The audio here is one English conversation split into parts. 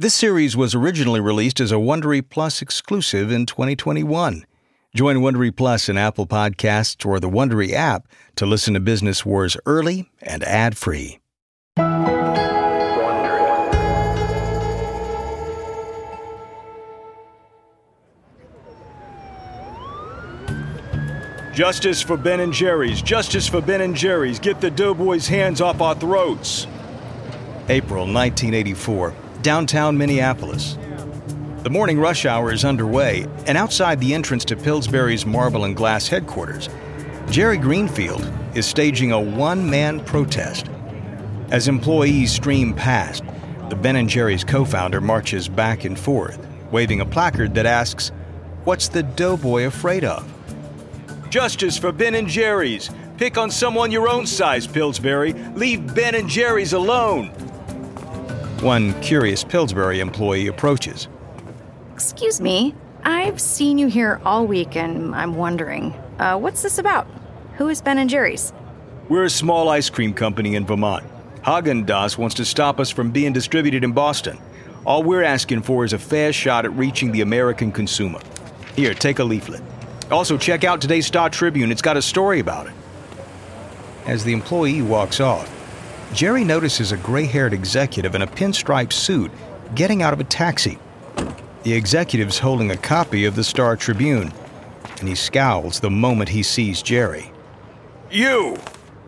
This series was originally released as a Wondery Plus exclusive in 2021. Join Wondery Plus in Apple Podcasts or the Wondery app to listen to Business Wars early and ad-free. Justice for Ben and Jerry's. Justice for Ben and Jerry's. Get the doughboys' hands off our throats. April 1984, downtown Minneapolis. The morning rush hour is underway, and outside the entrance to Pillsbury's Marble and Glass headquarters, Jerry Greenfield is staging a one man protest. As employees stream past, the Ben & Jerry's co-founder marches back and forth, waving a placard that asks, "What's the doughboy afraid of?" Justice for Ben and Jerry's. Pick on someone your own size, Pillsbury. Leave Ben and Jerry's alone. One curious Pillsbury employee approaches. Excuse me, I've seen you here all week and I'm wondering, uh, what's this about? Who is Ben and Jerry's? We're a small ice cream company in Vermont. Haagen-Dazs wants to stop us from being distributed in Boston. All we're asking for is a fair shot at reaching the American consumer. Here, take a leaflet. Also, check out today's Star Tribune. It's got a story about it. As the employee walks off, Jerry notices a gray haired executive in a pinstripe suit getting out of a taxi. The executive's holding a copy of the Star Tribune, and he scowls the moment he sees Jerry. You!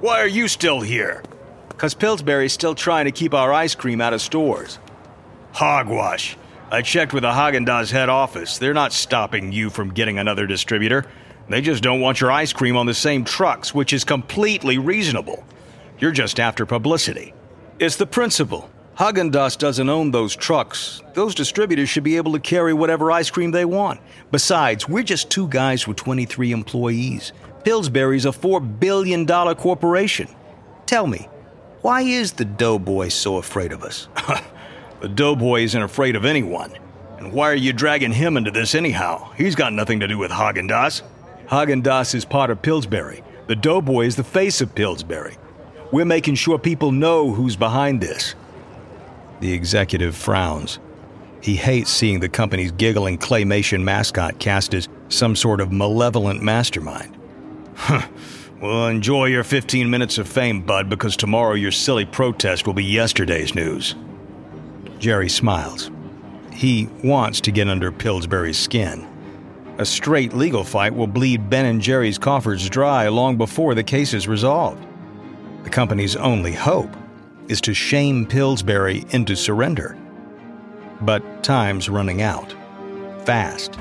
Why are you still here? Because Pillsbury's still trying to keep our ice cream out of stores. Hogwash. I checked with the Haagen-Dazs head office. They're not stopping you from getting another distributor. They just don't want your ice cream on the same trucks, which is completely reasonable. You're just after publicity. It's the principle. Haagen-Dazs doesn't own those trucks. Those distributors should be able to carry whatever ice cream they want. Besides, we're just two guys with 23 employees. Pillsbury's a $4 billion corporation. Tell me, why is the doughboy so afraid of us? The doughboy isn't afraid of anyone. And why are you dragging him into this anyhow? He's got nothing to do with Haagen-Dazs. Haagen-Dazs is part of Pillsbury. The doughboy is the face of Pillsbury. We're making sure people know who's behind this. The executive frowns. He hates seeing the company's giggling claymation mascot cast as some sort of malevolent mastermind. Huh. Well, enjoy your 15 minutes of fame, bud, because tomorrow your silly protest will be yesterday's news. Jerry smiles. He wants to get under Pillsbury's skin. A straight legal fight will bleed Ben and Jerry's coffers dry long before the case is resolved. The company's only hope is to shame Pillsbury into surrender. But time's running out. Fast.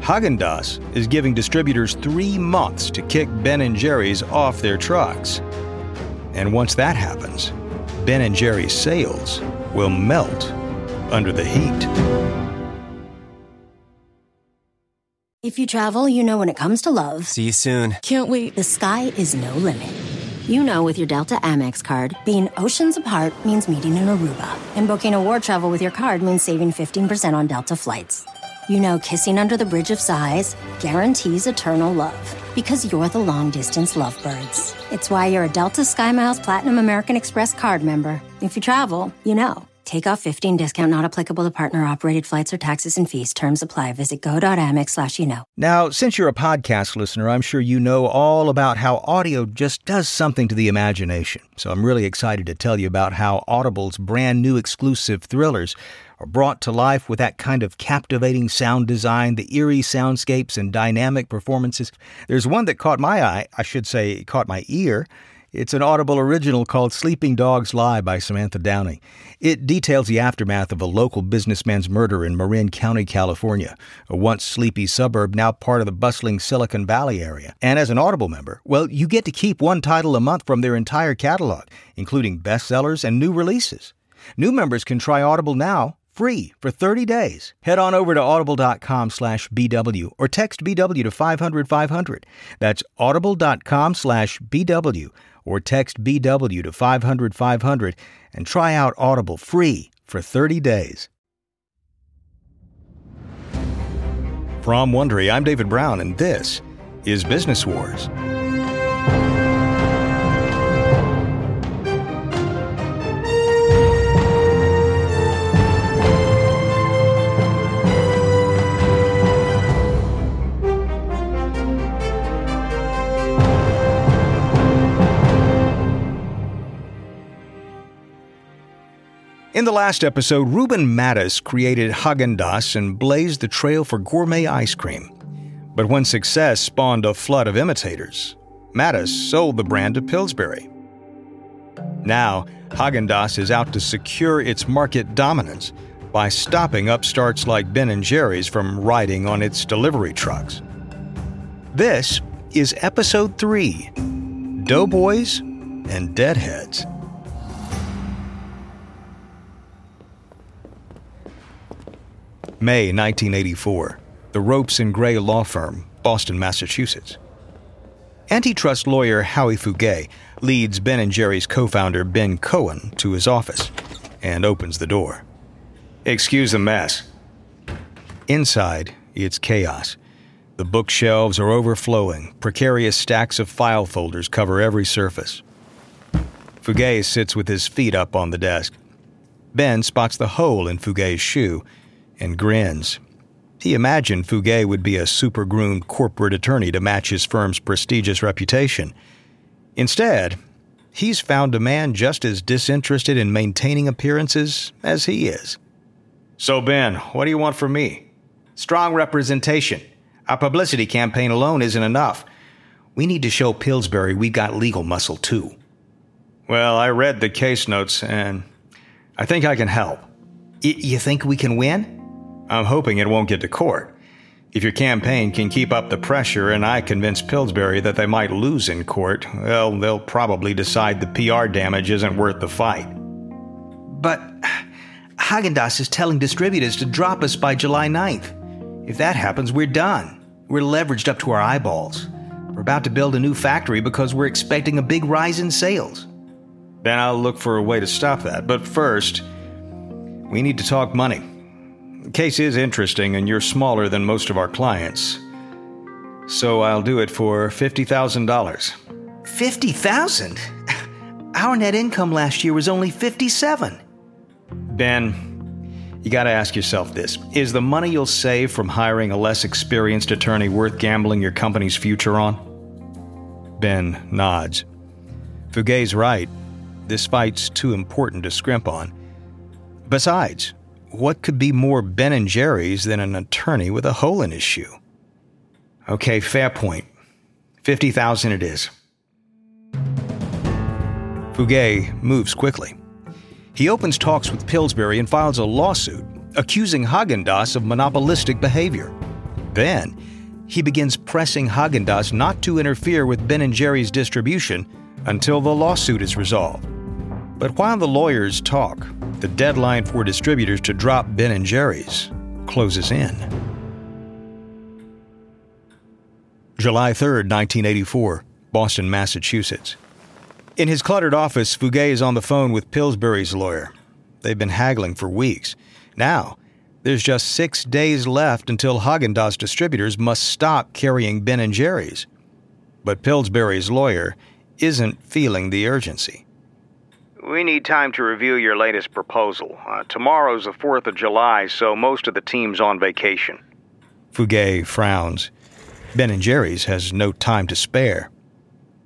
Haagen-Dazs is giving distributors three months to kick Ben and Jerry's off their trucks. And once that happens, Ben and Jerry's sales will melt under the heat. If you travel, you know when it comes to love. See you soon. Can't wait. The sky is no limit. You know with your Delta Amex card, being oceans apart means meeting in Aruba, and booking a war travel with your card means saving 15% on Delta flights. You know kissing under the bridge of sighs guarantees eternal love because you're the long distance lovebirds. It's why you're a Delta SkyMiles Platinum American Express card member. If you travel, you know. Take off 15 discount not applicable to partner operated flights or taxes and fees. Terms apply. Visit go.amex slash you know. Now, since you're a podcast listener, I'm sure you know all about how audio just does something to the imagination. So I'm really excited to tell you about how Audible's brand new exclusive thrillers are brought to life with that kind of captivating sound design, the eerie soundscapes, and dynamic performances. There's one that caught my eye, I should say, caught my ear. It's an Audible original called Sleeping Dogs Lie by Samantha Downing. It details the aftermath of a local businessman's murder in Marin County, California, a once sleepy suburb now part of the bustling Silicon Valley area. And as an Audible member, well, you get to keep one title a month from their entire catalog, including bestsellers and new releases. New members can try Audible now free for 30 days. Head on over to audible.com slash BW or text BW to 500 500. That's audible.com slash BW or text BW to 500 500 and try out Audible free for 30 days. From Wondery, I'm David Brown, and this is Business Wars. In the last episode, Reuben Mattus created Haagen-Dazs and blazed the trail for gourmet ice cream. But when success spawned a flood of imitators, Mattus sold the brand to Pillsbury. Now, Haagen-Dazs is out to secure its market dominance by stopping upstarts like Ben & Jerry's from riding on its delivery trucks. This is episode 3, Doughboys and Deadheads. May 1984. The Ropes and Gray Law Firm, Boston, Massachusetts. Antitrust lawyer Howie Fuguet leads Ben & Jerry's co-founder Ben Cohen to his office and opens the door. Excuse the mess. Inside, it's chaos. The bookshelves are overflowing. Precarious stacks of file folders cover every surface. Fuguet sits with his feet up on the desk. Ben spots the hole in Fuguet's shoe and grins. He imagined Fuguet would be a super groomed corporate attorney to match his firm's prestigious reputation. Instead, he's found a man just as disinterested in maintaining appearances as he is. So, Ben, what do you want from me? Strong representation. Our publicity campaign alone isn't enough. We need to show Pillsbury we've got legal muscle, too. Well, I read the case notes, and I think I can help. Y- you think we can win? I'm hoping it won't get to court. If your campaign can keep up the pressure and I convince Pillsbury that they might lose in court, well, they'll probably decide the PR damage isn't worth the fight. But Haagen-Dazs is telling distributors to drop us by July 9th. If that happens, we're done. We're leveraged up to our eyeballs. We're about to build a new factory because we're expecting a big rise in sales. Then I'll look for a way to stop that. But first, we need to talk money. The case is interesting, and you're smaller than most of our clients. So I'll do it for $50,000. 50,000? Our net income last year was only 57. Ben, you gotta ask yourself this. Is the money you'll save from hiring a less experienced attorney worth gambling your company's future on? Ben nods. Fuguet's right. This fight's too important to scrimp on. Besides, what could be more Ben and Jerry's than an attorney with a hole in his shoe? Okay, fair point. 50,000 it is. Fuguet moves quickly. He opens talks with Pillsbury and files a lawsuit accusing Haagen-Dazs of monopolistic behavior. Then, he begins pressing Haagen-Dazs not to interfere with Ben & Jerry's distribution until the lawsuit is resolved. But while the lawyers talk, the deadline for distributors to drop Ben & Jerry's closes in. July 3, 1984, Boston, Massachusetts. In his cluttered office, Fuguet is on the phone with Pillsbury's lawyer. They've been haggling for weeks. Now, there's just six days left until Haagen-Dazs distributors must stop carrying Ben & Jerry's. But Pillsbury's lawyer isn't feeling the urgency. We need time to review your latest proposal. Uh, tomorrow's the 4th of July, so most of the team's on vacation. Fuguet frowns. Ben & Jerry's has no time to spare.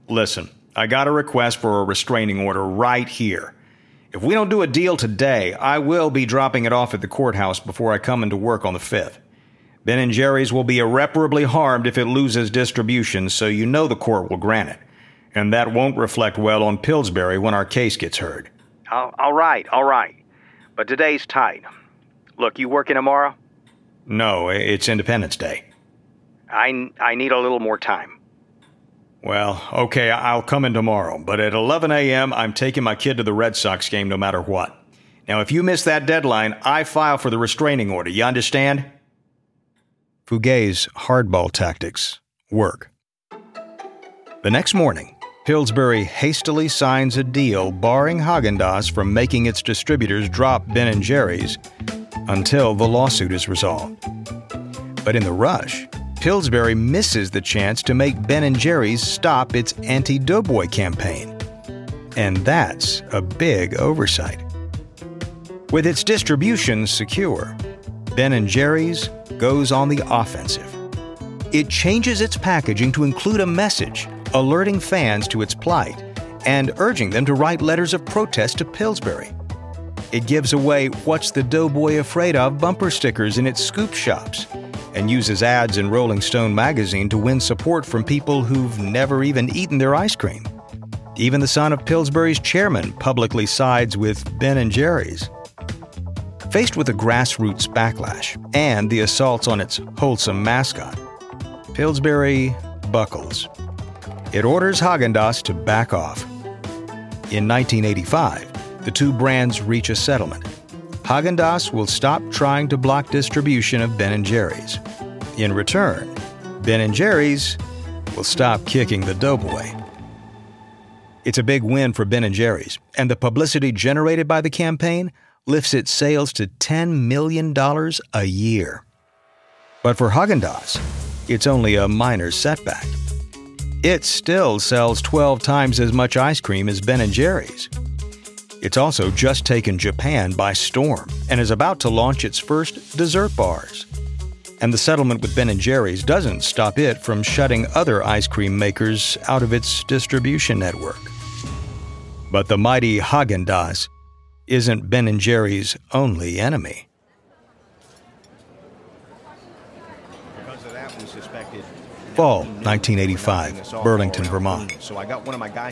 Listen, I got a request for a restraining order right here. If we don't do a deal today, I will be dropping it off at the courthouse before I come into work on the 5th. Ben & Jerry's will be irreparably harmed if it loses distribution, so you know the court will grant it. And that won't reflect well on Pillsbury when our case gets heard. all right, all right. But today's tight. Look, you working tomorrow? No, it's Independence Day. I, I need a little more time. Well, okay, I'll come in tomorrow, but at 11 a.m., I'm taking my kid to the Red Sox game no matter what. Now, if you miss that deadline, I file for the restraining order. You understand? Fuguet's hardball tactics work. The next morning, Pillsbury hastily signs a deal barring Haagen-Dazs from making its distributors drop Ben & Jerry's until the lawsuit is resolved. But in the rush, Pillsbury misses the chance to make Ben & Jerry's stop its anti-doughboy campaign. And that's a big oversight. With its distribution secure, Ben & Jerry's goes on the offensive. It changes its packaging to include a message alerting fans to its plight and urging them to write letters of protest to Pillsbury. it gives away What's the Doughboy Afraid of bumper stickers in its scoop shops and uses ads in Rolling Stone magazine to win support from people who've never even eaten their ice cream. Even the son of Pillsbury's chairman publicly sides with Ben and Jerry's. Faced with a grassroots backlash and the assaults on its wholesome mascot, Pillsbury buckles. It orders Haagen-Dazs to back off. In 1985, the two brands reach a settlement. Haagen-Dazs will stop trying to block distribution of Ben & Jerry's. In return, Ben & Jerry's will stop kicking the doughboy. It's a big win for Ben & Jerry's, and the publicity generated by the campaign lifts its sales to $10 million a year. But for Haagen-Dazs, it's only a minor setback. It still sells 12 times as much ice cream as Ben & Jerry's. It's also just taken Japan by storm and is about to launch its first dessert bars. And the settlement with Ben & Jerry's doesn't stop it from shutting other ice cream makers out of its distribution network. But the mighty Haagen-Dazs isn't Ben & Jerry's only enemy. Fall 1985, Burlington, Vermont.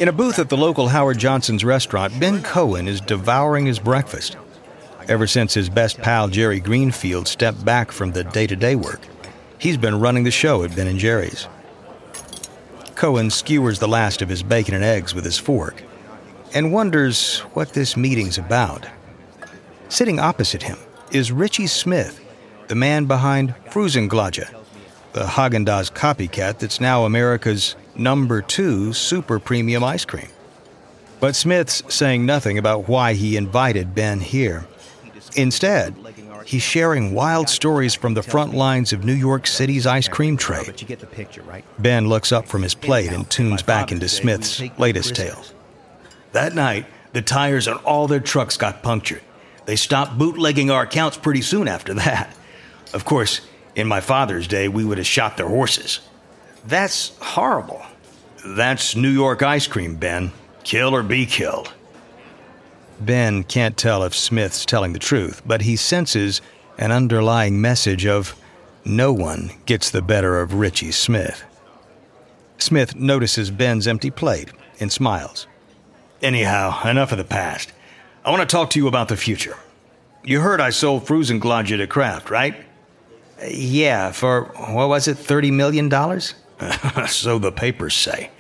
In a booth at the local Howard Johnson's restaurant, Ben Cohen is devouring his breakfast. Ever since his best pal Jerry Greenfield stepped back from the day-to-day work, he's been running the show at Ben & Jerry's. Cohen skewers the last of his bacon and eggs with his fork and wonders what this meeting's about. Sitting opposite him is Richie Smith, the man behind Frusen Glädjé, the Haagen-Dazs copycat that's now America's number two super premium ice cream. But Smith's saying nothing about why he invited Ben here. Instead, he's sharing wild stories from the front lines of New York City's ice cream trade. Ben looks up from his plate and tunes back into Smith's latest tale. That night, the tires on all their trucks got punctured. They stopped bootlegging our accounts pretty soon after that. Of course, in my father's day, we would have shot their horses. That's horrible. That's New York ice cream, Ben. Kill or be killed. Ben can't tell if Smith's telling the truth, but he senses an underlying message of no one gets the better of Richie Smith. Smith notices Ben's empty plate and smiles. Anyhow, enough of the past. I want to talk to you about the future. You heard I sold Frusen Glädjé to Kraft, right? Yeah, for what was it, $30 million? so the papers say.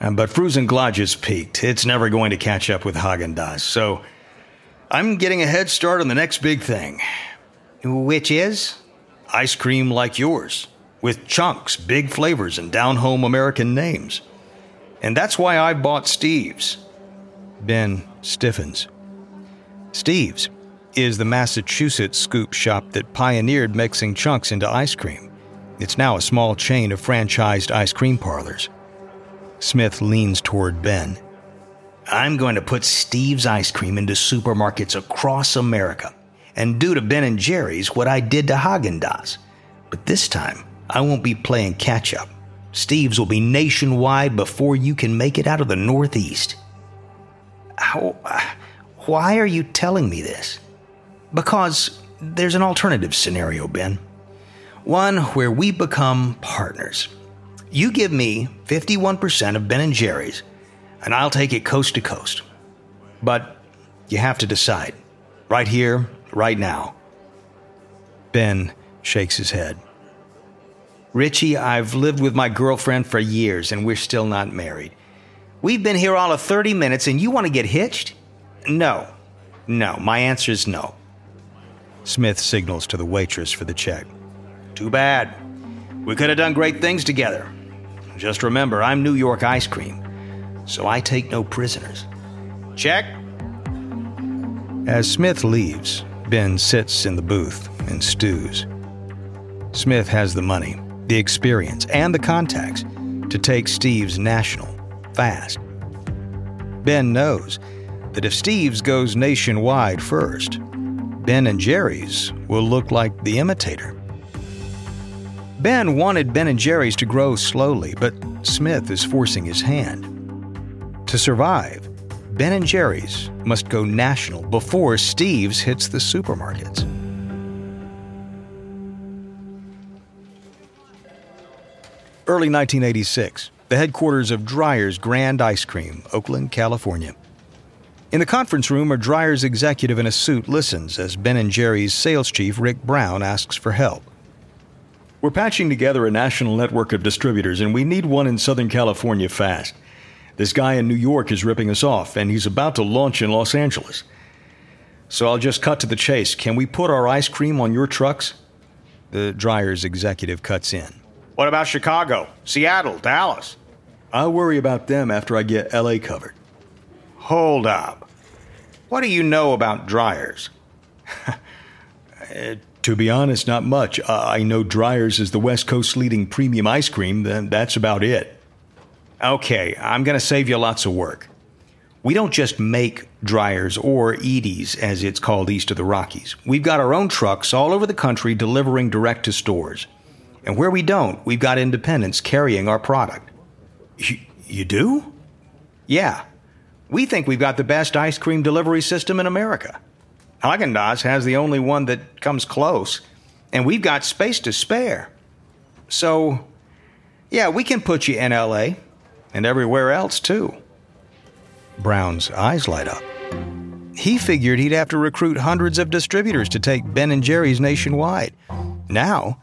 Uh, but Frusen Glädjé's peaked. It's never going to catch up with Haagen-Dazs. So I'm getting a head start on the next big thing. Which is? Ice cream like yours, with chunks, big flavors, and down home American names. And that's why I bought Steve's. Ben stiffens. Steve's is the Massachusetts scoop shop that pioneered mixing chunks into ice cream. It's now a small chain of franchised ice cream parlors. Smith leans toward Ben. I'm going to put Steve's ice cream into supermarkets across America and do to Ben and Jerry's what I did to Haagen-Dazs. But this time, I won't be playing catch up. Steve's will be nationwide before you can make it out of the Northeast. How, why are you telling me this? Because there's an alternative scenario, Ben. One where we become partners. You give me 51% of Ben and Jerry's, and I'll take it coast to coast. But you have to decide. Right here, right now. Ben shakes his head. Richie, I've lived with my girlfriend for years, and we're still not married. We've been here all of 30 minutes, and you want to get hitched? No. No, my answer is no. Smith signals to the waitress for the check. Too bad. We could have done great things together. Just remember, I'm New York ice cream, so I take no prisoners. Check. As Smith leaves, Ben sits in the booth and stews. Smith has the money, the experience, and the contacts to take Steve's national fast. Ben knows that if Steve's goes nationwide first, Ben and Jerry's will look like the imitator. Ben wanted Ben and Jerry's to grow slowly, but Smith is forcing his hand. To survive, Ben & Jerry's must go national before Steve's hits the supermarkets. Early 1986, the headquarters of Dreyer's Grand Ice Cream, Oakland, California. In the conference room, a Dreyer's executive in a suit listens as Ben & Jerry's sales chief Rick Brown asks for help. We're patching together a national network of distributors, and we need one in Southern California fast. This guy in New York is ripping us off, and he's about to launch in Los Angeles. So I'll just cut to the chase. Can we put our ice cream on your trucks? The Dreyer's executive cuts in. What about Chicago, Seattle, Dallas? I'll worry about them after I get LA covered. Hold up. What do you know about Dreyer's? uh, to be honest, not much. I know Dreyer's is the West Coast's leading premium ice cream, then that's about it. Okay, I'm going to save you lots of work. We don't just make Dreyer's or Edy's, as it's called east of the Rockies. We've got our own trucks all over the country delivering direct to stores. And where we don't, we've got independents carrying our product. You, you do? Yeah. We think we've got the best ice cream delivery system in America. Haagen-Dazs has the only one that comes close, and we've got space to spare. So, yeah, we can put you in LA and everywhere else too. Brown's eyes light up. He figured he'd have to recruit hundreds of distributors to take Ben & Jerry's nationwide. Now,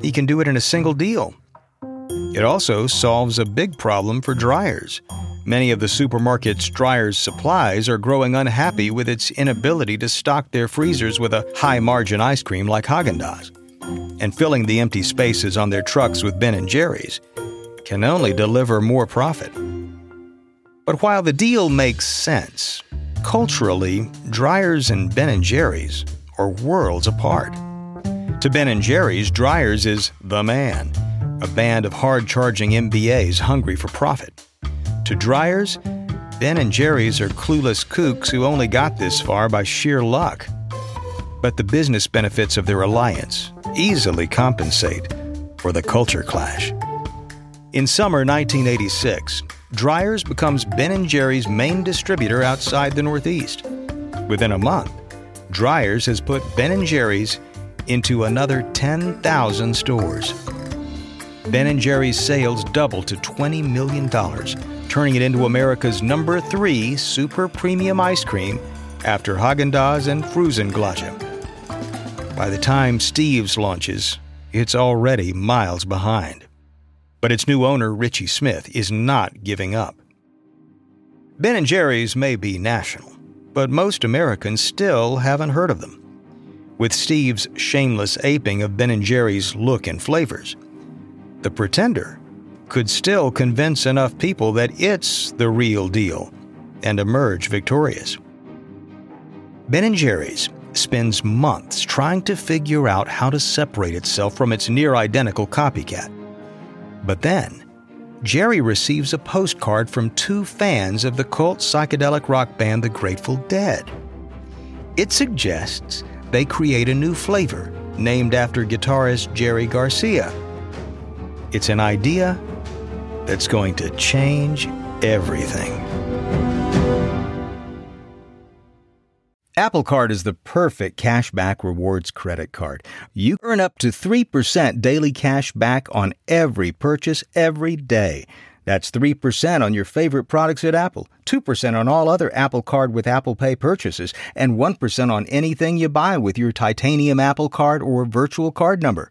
he can do it in a single deal. It also solves a big problem for Dreyer's. Many of the supermarket's Dreyer's supplies are growing unhappy with its inability to stock their freezers with a high margin ice cream like Haagen-Dazs. And filling the empty spaces on their trucks with Ben & Jerry's can only deliver more profit. But while the deal makes sense, culturally, Dreyer's and Ben & Jerry's are worlds apart. To Ben & Jerry's, Dreyer's is the man, a band of hard-charging MBAs hungry for profit. To Dreyer's, Ben & Jerry's are clueless kooks who only got this far by sheer luck. But the business benefits of their alliance easily compensate for the culture clash. In summer 1986, Dreyer's becomes Ben & Jerry's main distributor outside the Northeast. Within a month, Dreyer's has put Ben & Jerry's into another 10,000 stores. Ben & Jerry's sales doubled to $20 million, turning it into America's number 3 super premium ice cream after Haagen-Dazs and Frusen Glädjé. By the time Steve's launches, it's already miles behind but its new owner, Richie Smith, is not giving up. Ben & Jerry's may be national, but most Americans still haven't heard of them. With Steve's shameless aping of Ben & Jerry's look and flavors, the pretender could still convince enough people that it's the real deal and emerge victorious. Ben & Jerry's spends months trying to figure out how to separate itself from its near identical copycat. But then, Jerry receives a postcard from two fans of the cult psychedelic rock band The Grateful Dead. It suggests they create a new flavor named after guitarist Jerry Garcia. It's an idea that's going to change everything. Apple Card is the perfect cashback rewards credit card. You earn up to 3% daily cash back on every purchase every day. That's 3% on your favorite products at Apple, 2% on all other Apple Card with Apple Pay purchases, and 1% on anything you buy with your titanium Apple Card or virtual card number.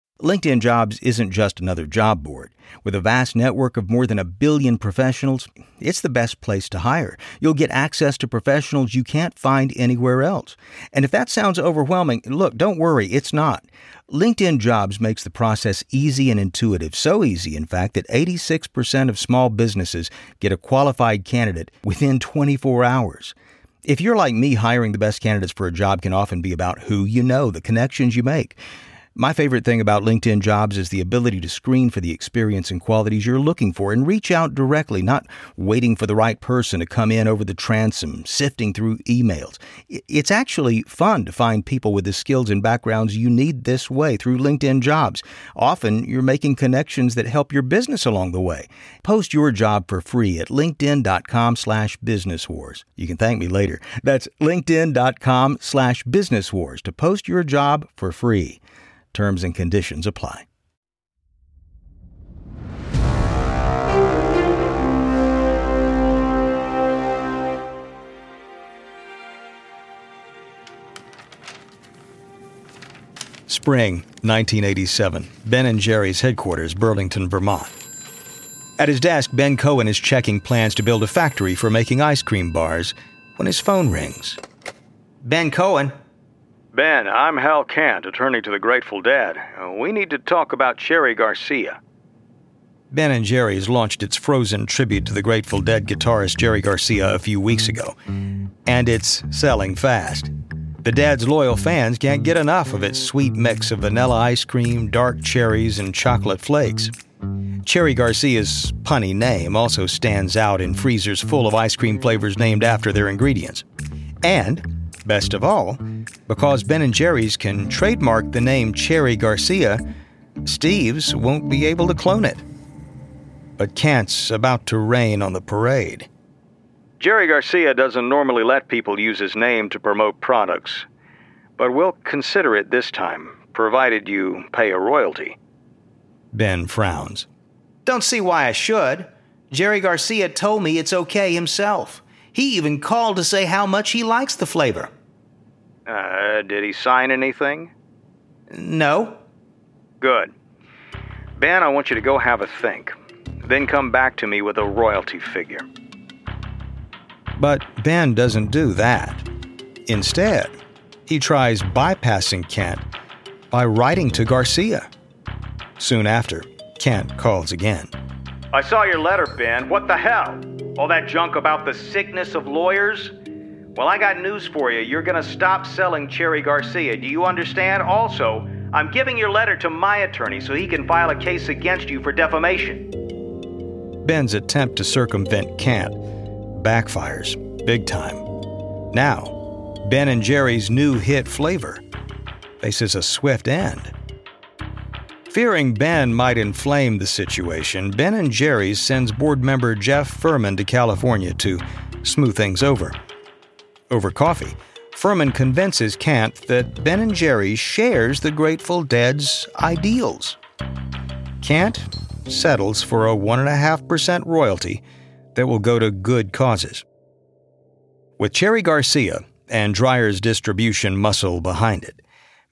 LinkedIn Jobs isn't just another job board. With a vast network of more than a billion professionals, it's the best place to hire. You'll get access to professionals you can't find anywhere else. And if that sounds overwhelming, look, don't worry, it's not. LinkedIn Jobs makes the process easy and intuitive. So easy, in fact, that 86% of small businesses get a qualified candidate within 24 hours. If you're like me, hiring the best candidates for a job can often be about who you know, the connections you make. My favorite thing about LinkedIn Jobs is the ability to screen for the experience and qualities you're looking for and reach out directly, not waiting for the right person to come in over the transom, sifting through emails. It's actually fun to find people with the skills and backgrounds you need this way through LinkedIn Jobs. Often, you're making connections that help your business along the way. Post your job for free at linkedin.com slash business wars. You can thank me later. That's linkedin.com slash business wars to post your job for free. Terms and conditions apply. Spring 1987, Ben and Jerry's headquarters, Burlington, Vermont. At his desk, Ben Cohen is checking plans to build a factory for making ice cream bars when his phone rings. Ben Cohen, Ben, I'm Hal Kant, attorney to the Grateful Dead. Uh, we need to talk about Cherry Garcia. Ben and Jerry's launched its Frozen tribute to the Grateful Dead guitarist Jerry Garcia a few weeks ago, and it's selling fast. The Dead's loyal fans can't get enough of its sweet mix of vanilla ice cream, dark cherries, and chocolate flakes. Cherry Garcia's punny name also stands out in freezers full of ice cream flavors named after their ingredients. And Best of all, because Ben and Jerry's can trademark the name Cherry Garcia, Steve's won't be able to clone it. But Kant's about to rain on the parade. Jerry Garcia doesn't normally let people use his name to promote products, but we'll consider it this time, provided you pay a royalty. Ben frowns. Don't see why I should. Jerry Garcia told me it's okay himself. He even called to say how much he likes the flavor. Uh, did he sign anything? No. Good. Ben, I want you to go have a think. Then come back to me with a royalty figure. But Ben doesn't do that. Instead, he tries bypassing Kant by writing to Garcia. Soon after, Kant calls again. I saw your letter, Ben. What the hell? All that junk about the sickness of lawyers? Well, I got news for you. You're going to stop selling Cherry Garcia. Do you understand? Also, I'm giving your letter to my attorney so he can file a case against you for defamation. Ben's attempt to circumvent Kant backfires big time. Now, Ben and Jerry's new hit flavor faces a swift end. Fearing Ben might inflame the situation, Ben and Jerry's sends board member Jeff Furman to California to smooth things over. Over coffee, Furman convinces Kant that Ben and Jerry's shares the Grateful Dead's ideals. Kant settles for a 1.5% royalty that will go to good causes. With Cherry Garcia and Dreyer's distribution muscle behind it,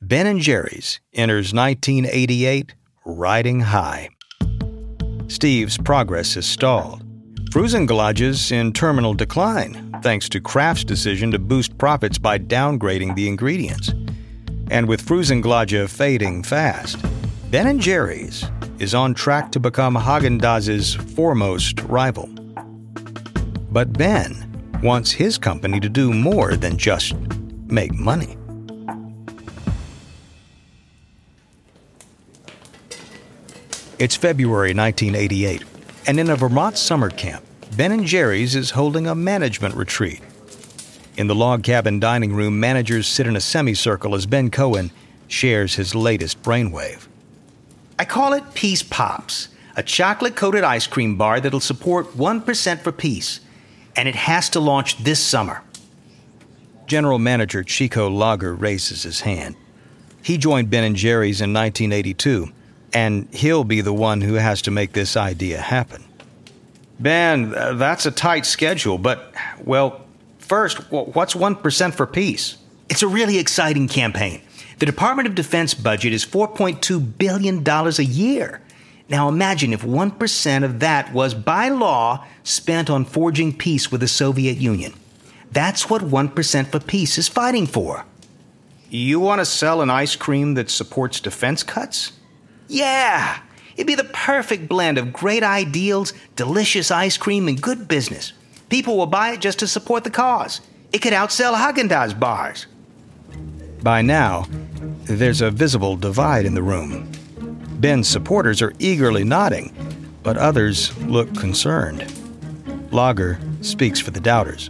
Ben and Jerry's enters 1988 riding high. Steve's progress is stalled. Frusen Glädjé's in terminal decline, thanks to Kraft's decision to boost profits by downgrading the ingredients. And with Frusen Glädjé fading fast, Ben and Jerry's is on track to become Haagen-Dazs's foremost rival. But Ben wants his company to do more than just make money. It's February 1988, and in a Vermont summer camp, Ben & Jerry's is holding a management retreat. In the log cabin dining room, managers sit in a semicircle as Ben Cohen shares his latest brainwave. I call it Peace Pops, a chocolate coated ice cream bar that'll support 1% for peace, and it has to launch this summer. General Manager Chico Lager raises his hand. He joined Ben & Jerry's in 1982 and he'll be the one who has to make this idea happen. Ben, uh, that's a tight schedule, but, well, first, what's 1% for peace? It's a really exciting campaign. The Department of Defense budget is $4.2 billion a year. Now imagine if 1% of that was, by law, spent on forging peace with the Soviet Union. That's what 1% for peace is fighting for. You want to sell an ice cream that supports defense cuts? Yeah, it'd be the perfect blend of great ideals, delicious ice cream, and good business. People will buy it just to support the cause. It could outsell Haagen-Dazs bars. By now, there's a visible divide in the room. Ben's supporters are eagerly nodding, but others look concerned. Lager speaks for the doubters.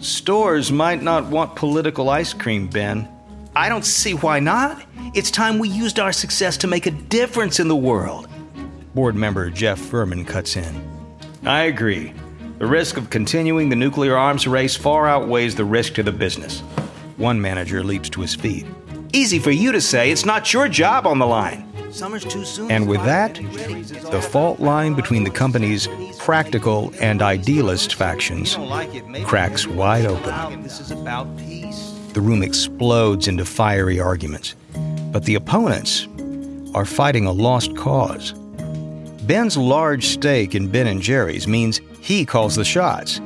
Stores might not want political ice cream, Ben. I don't see why not. It's time we used our success to make a difference in the world. Board member Jeff Furman cuts in. I agree. The risk of continuing the nuclear arms race far outweighs the risk to the business. One manager leaps to his feet. Easy for you to say. It's not your job on the line. Summer's too soon. And with that, the fault line between the company's practical and idealist factions cracks wide open. The room explodes into fiery arguments, but the opponents are fighting a lost cause. Ben's large stake in Ben and Jerry's means he calls the shots,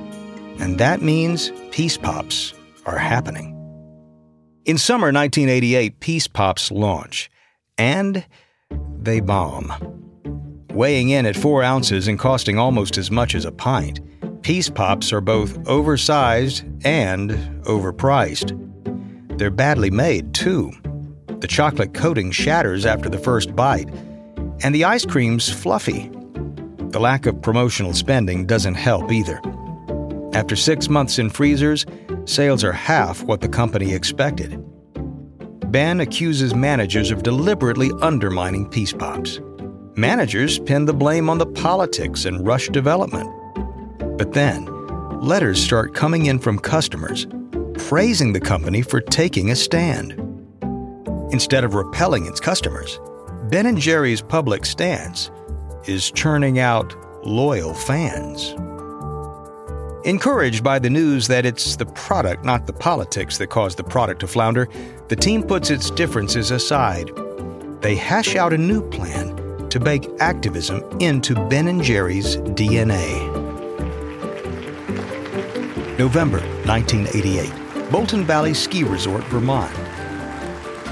and that means peace pops are happening. In summer 1988, Peace Pops launch, and they bomb. Weighing in at four ounces and costing almost as much as a pint, Peace Pops are both oversized and overpriced. They're badly made, too. The chocolate coating shatters after the first bite, and the ice cream's fluffy. The lack of promotional spending doesn't help either. After six months in freezers, sales are half what the company expected. Ben accuses managers of deliberately undermining Peace Pops. Managers pin the blame on the politics and rush development. But then, letters start coming in from customers praising the company for taking a stand. Instead of repelling its customers, Ben & Jerry's public stance is churning out loyal fans. Encouraged by the news that it's the product, not the politics, that caused the product to flounder, the team puts its differences aside. They hash out a new plan to bake activism into Ben & Jerry's DNA. November 1988, Bolton Valley Ski Resort, Vermont.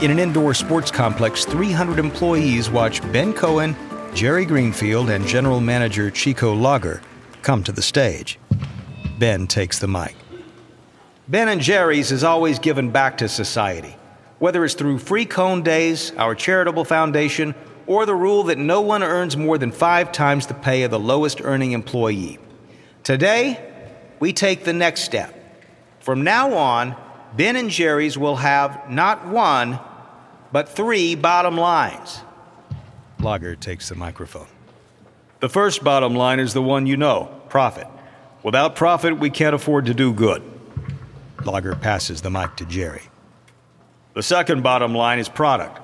In an indoor sports complex, 300 employees watch Ben Cohen, Jerry Greenfield, and general manager Chico Lager come to the stage. Ben takes the mic. Ben and Jerry's has always given back to society, whether it's through free cone days, our charitable foundation, or the rule that no one earns more than five times the pay of the lowest earning employee. Today, we take the next step. From now on, Ben and Jerry's will have not one, but three bottom lines. Lager takes the microphone. The first bottom line is the one you know profit. Without profit, we can't afford to do good. Lager passes the mic to Jerry. The second bottom line is product.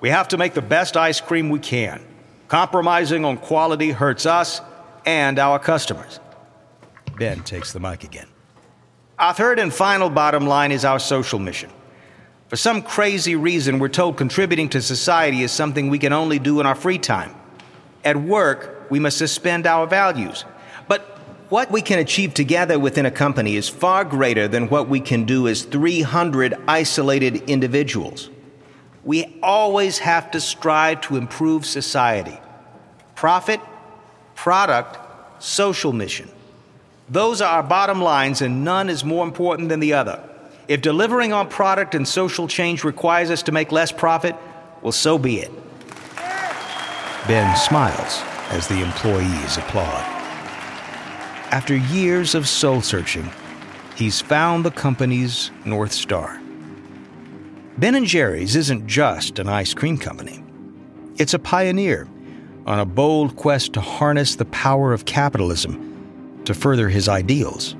We have to make the best ice cream we can. Compromising on quality hurts us and our customers. Ben takes the mic again. Our third and final bottom line is our social mission. For some crazy reason, we're told contributing to society is something we can only do in our free time. At work, we must suspend our values. But what we can achieve together within a company is far greater than what we can do as 300 isolated individuals. We always have to strive to improve society. Profit, product, social mission. Those are our bottom lines, and none is more important than the other. If delivering on product and social change requires us to make less profit, well, so be it. Ben smiles as the employees applaud. After years of soul searching, he's found the company's North Star. Ben & Jerry's isn't just an ice cream company. It's a pioneer on a bold quest to harness the power of capitalism to further his ideals.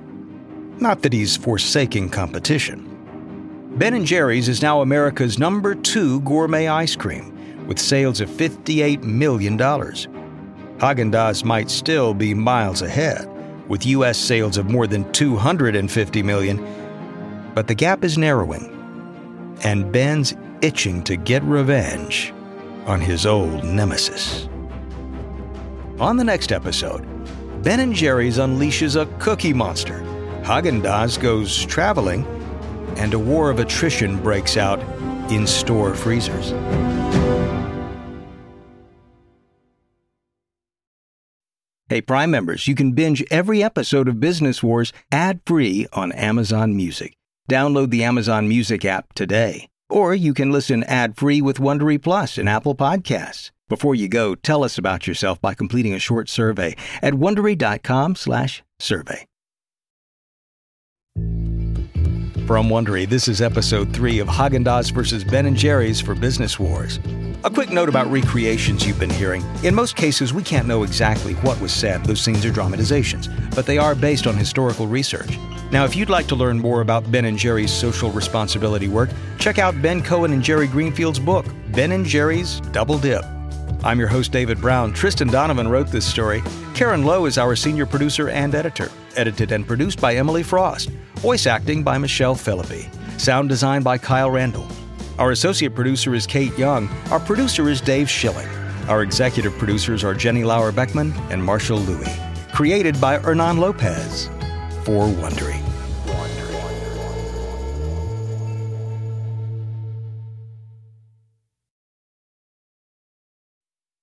Not that he's forsaking competition. Ben & Jerry's is now America's number 2 gourmet ice cream with sales of $58 million. Haagen-Dazs might still be miles ahead with US sales of more than 250 million, but the gap is narrowing, and Ben's itching to get revenge on his old nemesis. On the next episode, Ben and Jerry's unleashes a cookie monster. Haagen-Dazs goes traveling, and a war of attrition breaks out in store freezers. Hey, Prime members, you can binge every episode of Business Wars ad free on Amazon Music. Download the Amazon Music app today. Or you can listen ad-free with Wondery Plus in Apple Podcasts. Before you go, tell us about yourself by completing a short survey at wondery.com/survey. From Wondery, this is episode 3 of Haagen-Dazs versus Ben & Jerry's for Business Wars. A quick note about recreations you've been hearing. In most cases, we can't know exactly what was said. Those scenes are dramatizations, but they are based on historical research. Now, if you'd like to learn more about Ben & Jerry's social responsibility work, check out Ben Cohen and Jerry Greenfield's book, Ben & Jerry's Double Dip. I'm your host, David Brown. Tristan Donovan wrote this story. Karen Lowe is our senior producer and editor. Edited and produced by Emily Frost. Voice acting by Michelle Philippi. Sound design by Kyle Randall. Our associate producer is Kate Young. Our producer is Dave Schilling. Our executive producers are Jenny Lauer Beckman and Marshall Louis. Created by Hernan Lopez. For Wondery.